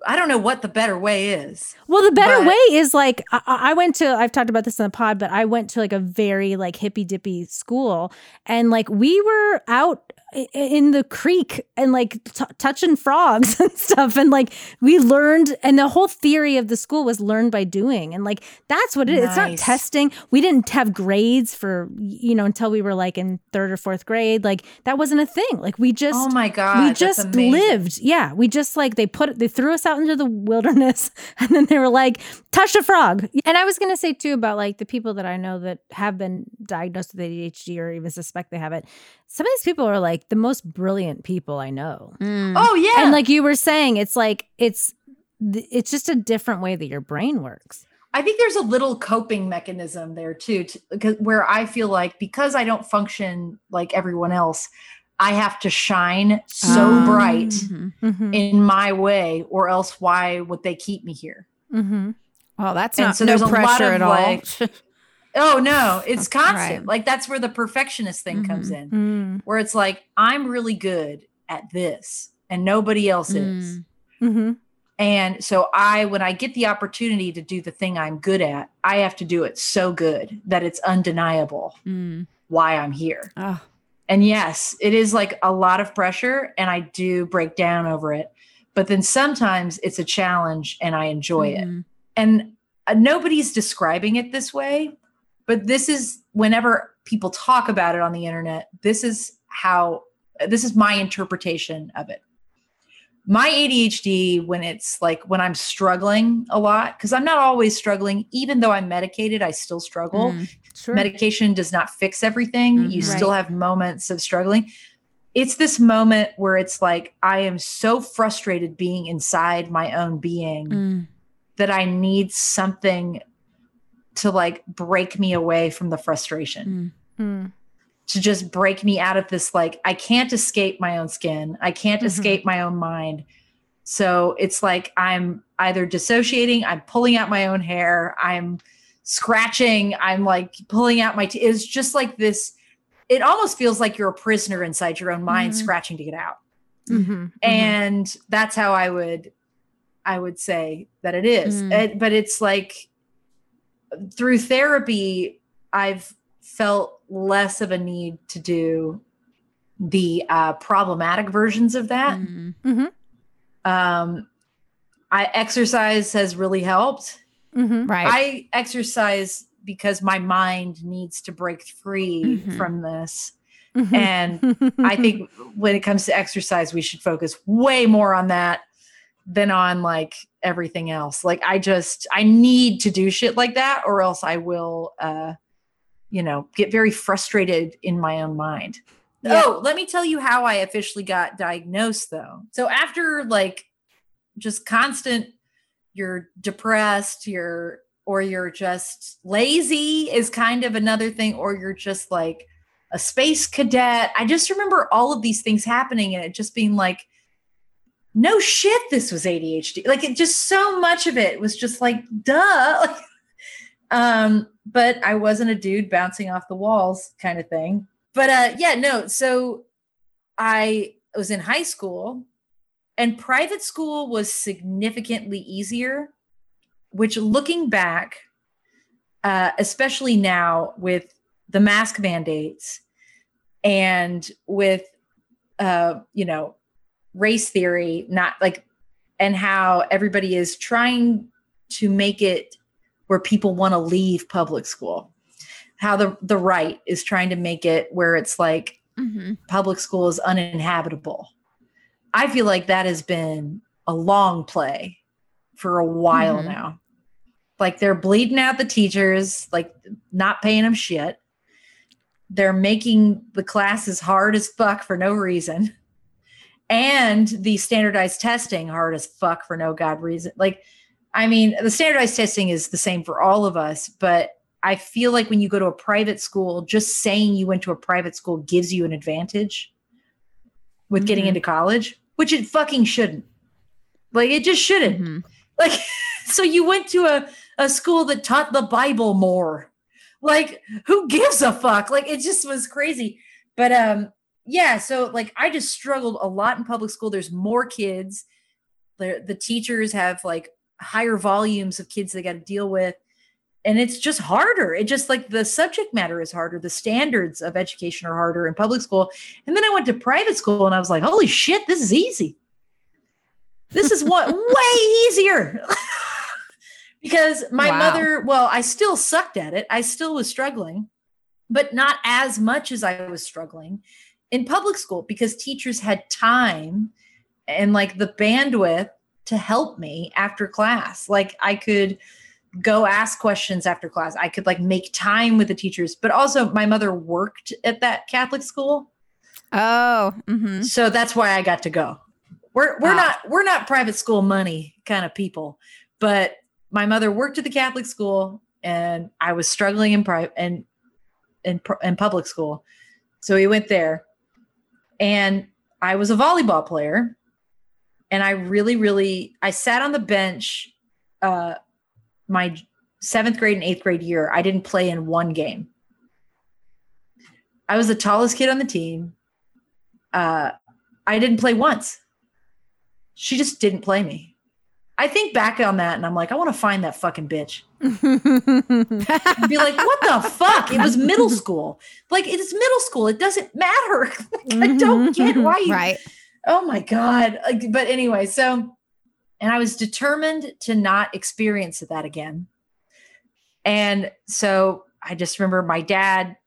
I don't know what the better way is. well, the better But- way is like I, I went to. I've talked about this in the pod, but I went to like a very like hippy dippy school, and like we were out in the creek and like t- touching frogs and stuff. And like we learned and the whole theory of the school was learned by doing. And like that's what it is. It's not testing. We didn't have grades for you know until we were like in third or fourth grade. Like that wasn't a thing. Like we just oh my god, we just lived. Yeah we just like they put they threw us out into the wilderness and then they were like touch a frog. And i was gonna say too about like the people that i know that have been diagnosed with adhd or even suspect they have it some of these people are like the most brilliant people i know Mm. Oh yeah, and like you were saying it's like it's it's just a different way that your brain works I think there's a little coping mechanism there too, to, where I feel like because I don't function like everyone else, I have to shine so Um, bright mhm. mm-hmm. in my way, or else why would they keep me here? Mm-hmm. Well, that's And not so no there's a lot pressure of, at all. like, Oh no, it's Right. constant. Like that's where the perfectionist thing comes in, Mm-hmm. where it's like I'm really good at this, and nobody else is. Mm. Mm-hmm. And so I, when I get the opportunity to do the thing I'm good at, I have to do it so good that it's undeniable Mm. why I'm here. Oh, And yes, it is like a lot of pressure and I do break down over it. But then sometimes it's a challenge and I enjoy it. mhm. And uh, nobody's describing it this way, but this is whenever people talk about it on the internet, this is how this is my interpretation of it. My ADHD, when it's like when I'm struggling a lot, because I'm not always struggling, even though I'm medicated, I still struggle Mm. Sure. medication does not fix everything. You Mhm. still have moments of struggling. It's this moment where it's like, I am so frustrated being inside my own being Mm. that I need something to like break me away from the frustration, Mm. Mm. to just break me out of this. Like, I can't escape my own skin, I can't Mhm. escape my own mind. So it's like I'm either dissociating, I'm pulling out my own hair, I'm scratching, I'm like pulling out my. T- it's just like this. It almost feels like you're a prisoner inside your own mind, Mhm. scratching to get out. Mm-hmm. And that's how I would, I would say that it is. Mm. It- but it's like through therapy, I've felt less of a need to do the uh, problematic versions of that Mm. um i exercise has really helped Mm-hmm. Right. i exercise because my mind needs to break free Mhm. from this Mm-hmm. and i think when it comes to exercise we should focus way more on that than on like everything else like i just i need to do shit like that or else i will uh you know get very frustrated in my own mind Yeah. Oh, let me tell you how I officially got diagnosed though. So after like just constant you're depressed, you're or you're just lazy is kind of another thing or you're just like a space cadet. I just remember all of these things happening and it just being like no shit this was ADHD. Like it just so much of it was just like duh. Um but I wasn't a dude bouncing off the walls kind of thing but uh yeah no so i was in high school and private school was significantly easier which looking back uh especially now with the mask mandates and with uh you know race theory not like and how everybody is trying to make it where people want to leave public school how the the right is trying to make it where it's like Mhm. public school is uninhabitable. I feel like that has been a long play for a while Mhm. now. Like they're bleeding out the teachers, like not paying them shit. They're making the classes hard as fuck for no reason. And the standardized testing hard as fuck for no god reason. Like I mean, the standardized testing is the same for all of us, but I feel like when you go to a private school, just saying you went to a private school gives you an advantage with getting Mhm. into college, which it fucking shouldn't. Like it just shouldn't. Mhm. Like so you went to a, a school that taught the Bible more. Like who gives a fuck? Like it just was crazy. But um yeah, so like I just struggled a lot in public school. There's more kids. The the teachers have like higher volumes of kids they got to deal with and it's just harder. It just like the subject matter is harder. The standards of education are harder in public school. And then I went to private school and I was like, holy shit, this is easy. This is what way easier. because my Wow. mother, well, I still sucked at it. I still was struggling, but not as much as I was struggling in public school because teachers had time and like the bandwidth to help me after class. Like I could go ask questions after class. I could like make time with the teachers, but also my mother worked at that Catholic school. Oh, hmm So that's why I got to go. We're we're Ah. not we're not private school money kind of people, but my mother worked at the Catholic school and I was struggling in private and in, in public school. So we went there and I was a volleyball player and I really really I sat on the bench uh my 7th grade and 8th grade year. I didn't play in one game. I was the tallest kid on the team. Uh I didn't play once. She just didn't play me. I think back on that and I'm like, I want to find that fucking bitch. And be like, what the fuck? It was middle school. Like, it's middle school. It doesn't matter. like, I don't mm-hmm, get mm-hmm. why you. Right. Oh my God. Like, but anyway, so, and I was determined to not experience that again. And so I just remember my dad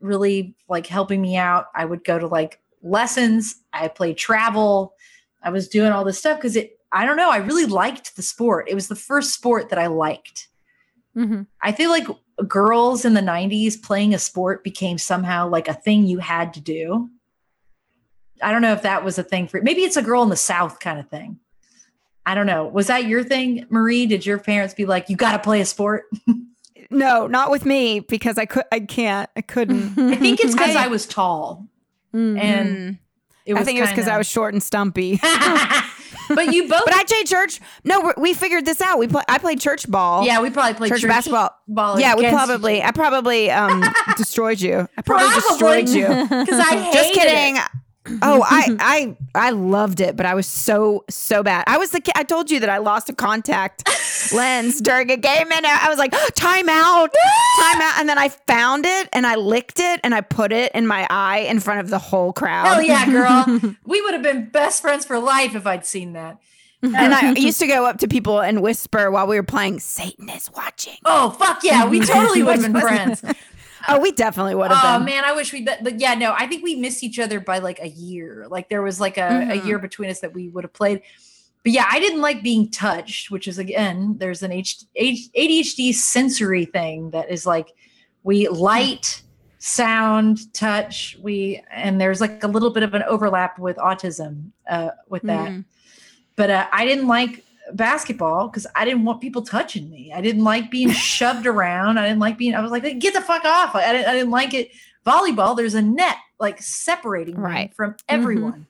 really like helping me out. I would go to like lessons, I played travel, I was doing all this stuff because it, I don't know, I really liked the sport. It was the first sport that I liked. Mhm. I feel like girls in the 90s playing a sport became somehow like a thing you had to do. I don't know if that was a thing for maybe it's a girl in the South kind of thing. I don't know. Was that your thing, Marie? Did your parents be like, you got to play a sport? No, not with me because I could. I can't. I couldn't. I think it's because I- I was tall. Mhm. And it was I think it was because kinda- I was short and stumpy. but you both. But I played church. No, we- figured this out. We play. I played church ball. yeah, we probably played church, basketball. ball yeah, we probably. I probably um destroyed you. I probably, Probably. destroyed you. because I Just kidding. it. Oh, I I I loved it, but I was so so bad. I was the. I told you that I lost a contact lens during a game, and I I was like, time out, time out, and then I found it and I licked it and I put it in my eye in front of the whole crowd. Hell yeah, girl. we would have been best friends for life if I'd seen that. And I used to go up to people and whisper while we were playing, Satan is watching. Oh fuck yeah, we totally would have been friends. Oh, we definitely would have Oh been. man, I wish we. But yeah, no, I think we missed each other by like a year. Like there was like a, a Mhm. year between us that we would have played. But yeah, I didn't like being touched, which is again, there's an H, H, ADHD sensory thing that is like we light, sound, touch. We and there's like a little bit of an overlap with autism uh, with that. Mhm. But uh, I didn't like basketball because I didn't want people touching me. I didn't like being shoved around. I didn't like being. I was like, get the fuck off. I didn't. I didn't like it. Volleyball. There's a net like separating me Right. from mm-hmm. everyone.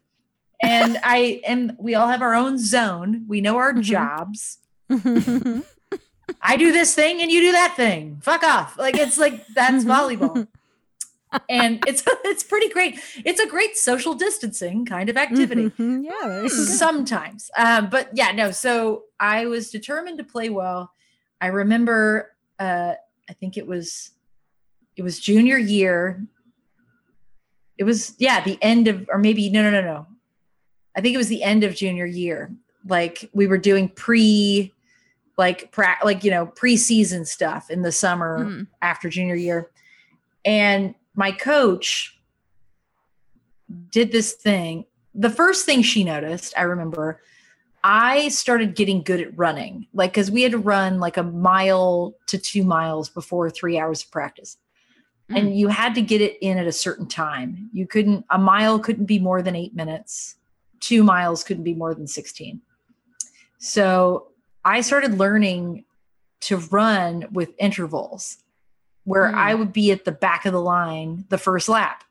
And I and we all have our own zone. We know our Mhm. jobs. Mm-hmm. I do this thing and you do that thing. Fuck off. Like it's like that's mm-hmm. volleyball. And it's it's pretty great. It's a great social distancing kind of activity Mhm. Yeah. there you go. sometimes um but yeah no so i was determined to play well i remember uh i think it was it was junior year it was yeah the end of or maybe no no no no i think it was the end of junior year like we were doing pre like pra- like you know preseason stuff in the summer Mm. after junior year and my coach did this thing. The first thing she noticed i remember i started getting good at running. Like because we had to run like a mile to two miles before three hours of practice. Hmm. And you had to get it in at a certain time. You couldn't a mile couldn't be more than eight minutes. Two miles couldn't be more than 16 so i started learning to run with intervals where Mm. i would be at the back of the line the first lap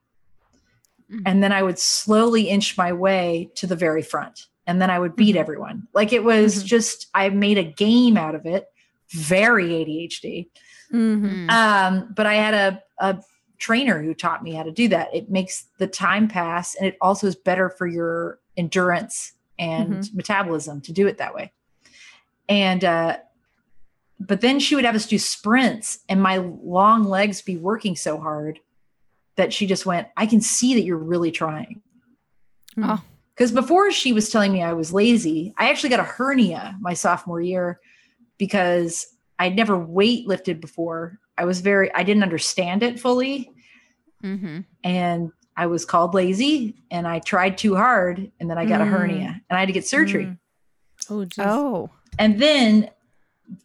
Mm. and then i would slowly inch my way to the very front and then i would beat Mhm. everyone like it was Mhm. just i made a game out of it very adhd Mhm. Mm. um, but I had a, a trainer who taught me how to do that. It makes the time pass and it also is better for your endurance and metabolism to do it that way. And uh, but then she would have us do sprints and my long legs be working so hard that she just went, I can see that you're really trying. Oh. Because before she was telling me I was lazy, I actually got a hernia my sophomore year because I'd never weight lifted before. I was very, I didn't understand it fully. Mm-hmm. And I was called lazy and I tried too hard and then I got a Mm. hernia and I had to get surgery. Mm. Oh, geez. Oh. And then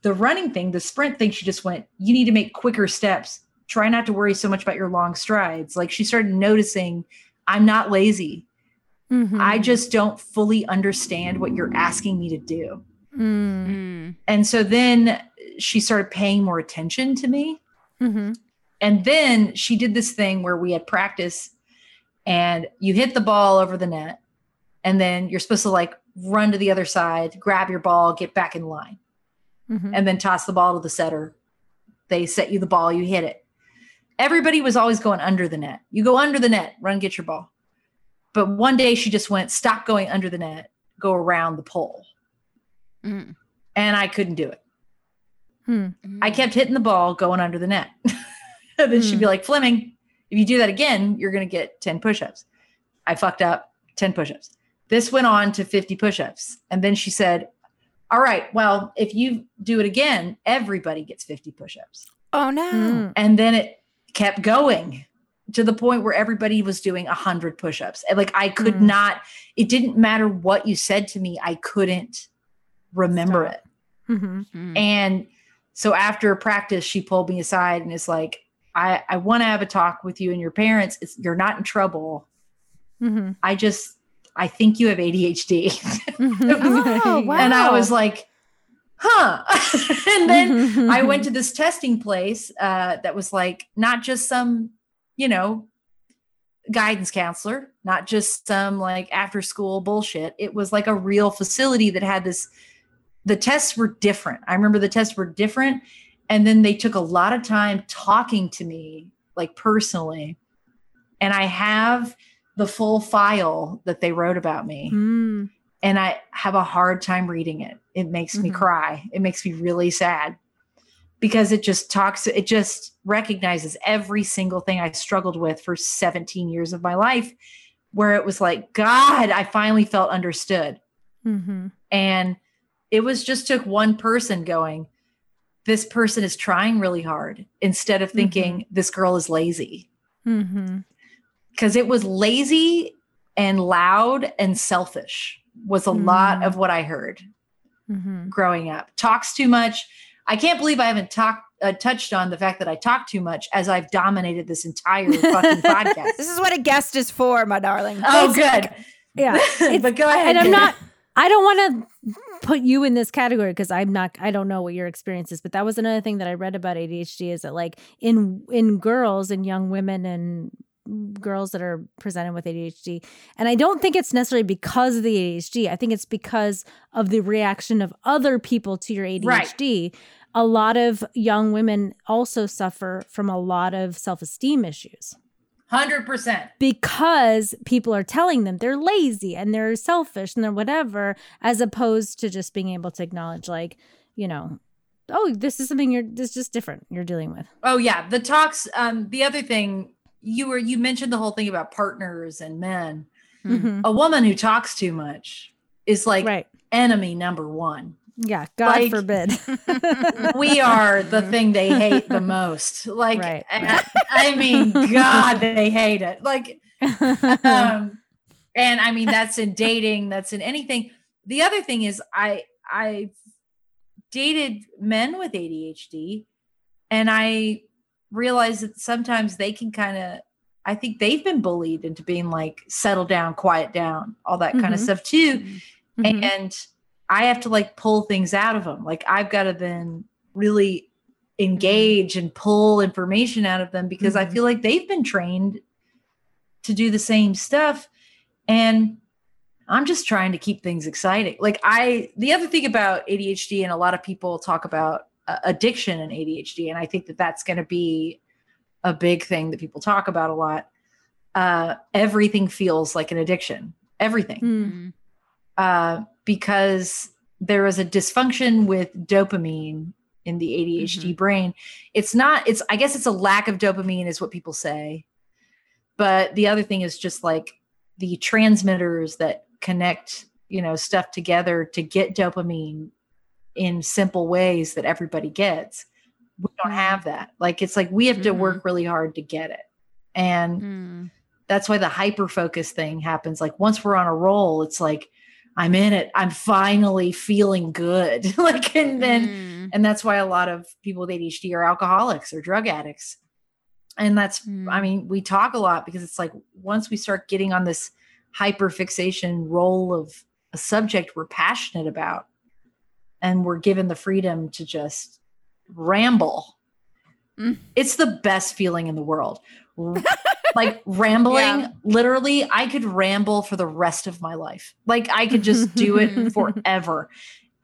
the running thing, the sprint thing, she just went, you need to make quicker steps. Try not to worry so much about your long strides. Like she started noticing, I'm not lazy. Mhm. I just don't fully understand what you're asking me to do. Mm. Mm. And so then she started paying more attention to me. Mhm. And then she did this thing where we had practice and you hit the ball over the net. And then you're supposed to like run to the other side, grab your ball, get back in line, Mhm. and then toss the ball to the setter. They set you the ball, you hit it. Everybody was always going under the net. You go under the net, run, get your ball. But one day she just went, stop going under the net, go around the pole. Mm. And I couldn't do it. Hmm. I kept hitting the ball going under the net. and then she'd be like, Fleming, if you do that again, you're going to get 10 push ups. I fucked up 10 push ups. This went on to 50 push ups. And then she said, All right, well, if you do it again, everybody gets 50 push ups. Oh no. Mm. And then it kept going to the point where everybody was doing 100 push ups. And like, I could Mm. not, it didn't matter what you said to me, I couldn't remember Stop. it. Mhm. Mm. And so after practice, she pulled me aside and is like, I, I want to have a talk with you and your parents. It's, you're not in trouble. Mhm. I just, I think you have ADHD. Oh, wow. and I was like, huh. and then I went to this testing place uh, that was like not just some, you know, guidance counselor, not just some like after school bullshit. It was like a real facility that had this. The tests were different. I remember the tests were different. And then they took a lot of time talking to me, like personally. And I have the full file that they wrote about me Mm. and I have a hard time reading it. It makes me Mhm. cry. It makes me really sad because it just talks, it just recognizes every single thing I struggled with for 17 years of my life, where it was like, God, I finally felt understood. Mhm. And it was just took one person going, this person is trying really hard instead of thinking this girl is lazy Mhm. Because it was lazy and loud and selfish was a lot Mm. of what I heard Mhm. growing up. Talks too much. I can't believe I haven't talked uh, touched on the fact that I talk too much as I've dominated this entire fucking podcast. This is what a guest is for, my darling. Oh, good. Yeah. but go ahead. and I'm not I don't want to put you in this category because I'm not I don't know what your experience is, but that was another thing that I read about ADHD is that like in in girls and young women and girls that are presented with ADHD. And I don't think it's necessarily because of the ADHD. I think it's because of the reaction of other people to your ADHD. A lot of young women also suffer from a lot of self-esteem issues hundred percent. because people are telling them they're lazy and they're selfish and they're whatever, as opposed to just being able to acknowledge, like, you know, oh, this is something you're this is just different you're dealing with. Oh yeah, the talks. Um, the other thing you were you mentioned the whole thing about partners and men. Mhm. A woman who talks too much is like right. enemy number one. Yeah. God Like- forbid. we are the thing they hate the most. Like, Right. I, I mean, God, they hate it. Like, um, and I mean, that's in dating, that's in anything. The other thing is, I I dated men with ADHD, and I realized that sometimes they can kind of. I think they've been bullied into being like, settle down, quiet down, all that kind of Mhm. stuff too Mhm. and I have to like pull things out of them. Like I've got to then really engage and pull information out of them because I Mhm. feel like they've been trained to do the same stuff. And I'm just trying to keep things exciting. Like I, the other thing about ADHD, and a lot of people talk about addiction and ADHD, and I think that that's going to be a big thing that people talk about a lot. Uh, everything feels like an addiction. Everything Mm. uh, because there is a dysfunction with dopamine in the ADHD brain. It's not, it's, I guess it's a lack of dopamine, is what people say. But the other thing is just like the transmitters that connect, you know, stuff together to get dopamine in simple ways that everybody gets. We don't Mhm. have that. Like, it's like we have to Mhm. work really hard to get it. And Mm. that's why the hyper focus thing happens. Like once we're on a roll, it's like I'm in it. I'm finally feeling good. like and then Mm. and that's why a lot of people with ADHD are alcoholics or drug addicts. And that's Mm. I mean, we talk a lot because it's like once we start getting on this hyper fixation roll of a subject we're passionate about and we're given the freedom to just ramble. Mm. It's the best feeling in the world. like rambling Yeah. literally i could ramble for the rest of my life like i could just do it forever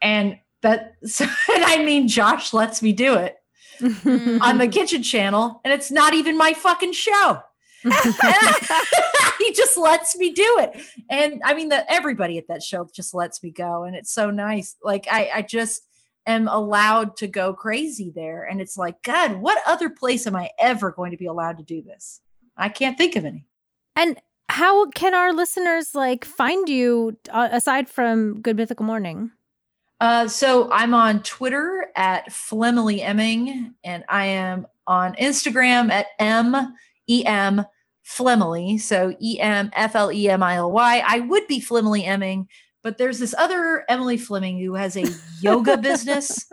and that so, and i mean josh lets me do it on the kitchen channel and it's not even my fucking show he just lets me do it. And i mean that everybody at that show just lets me go and it's so nice. Like i i just am allowed to go crazy there and it's like god what other place am i ever going to be allowed to do this? I can't think of any. And how can our listeners like find you uh, aside from Good Mythical Morning? Uh, so I'm on Twitter at Flemily Emming, and I am on Instagram at M E M Flemily. So E M F L E M I L Y. I would be Flemily Emming, but there's this other Emily Fleming who has a yoga business.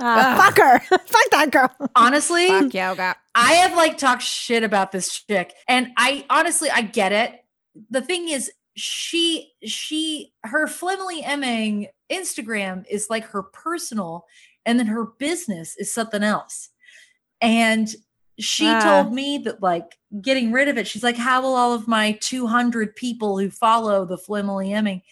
Uh, fuck her. fuck that girl. Honestly, Fuck yoga. I have like talked shit about this chick, and I honestly I get it. The thing is, she she her Flemily Emming Instagram is like her personal, and then her business is something else. And she Ah. told me that like getting rid of it, she's like, how will all of my 200 people who follow the Flemily Emming,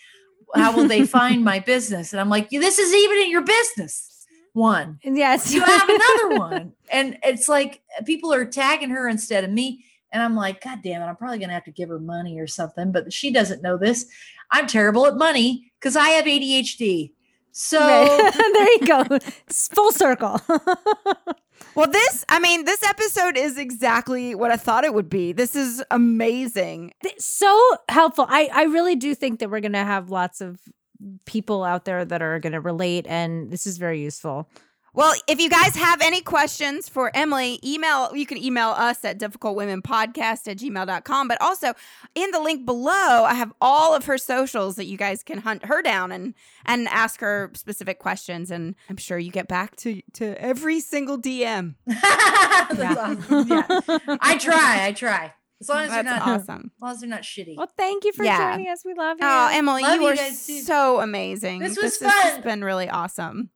how will they find my business? And I'm like, this is even in your business. One Yes. you have another one. And it's like people are tagging her instead of me. And I'm like, God damn it, I'm probably gonna have to give her money or something. But she doesn't know this. I'm terrible at money because I have ADHD. So Right. there you go. It's full circle. Well, this, I mean, this episode is exactly what I thought it would be. This is amazing. So helpful. I, I really do think that we're going to have lots of people out there that are going to relate, and this is very useful. Well, if you guys have any questions for Emily, email you can email us at difficultwomenpodcast at gmail.com. But also in the link below, I have all of her socials that you guys can hunt her down and and ask her specific questions. And I'm sure you get back to to every single DM. That's Yeah. awesome. Yeah. I try, I try. As long as they're not awesome. as long as they're not shitty. Well, thank you for Yeah. joining us. We love you. Oh, Emily, Love you you are too. so amazing. This was has fun. been really awesome.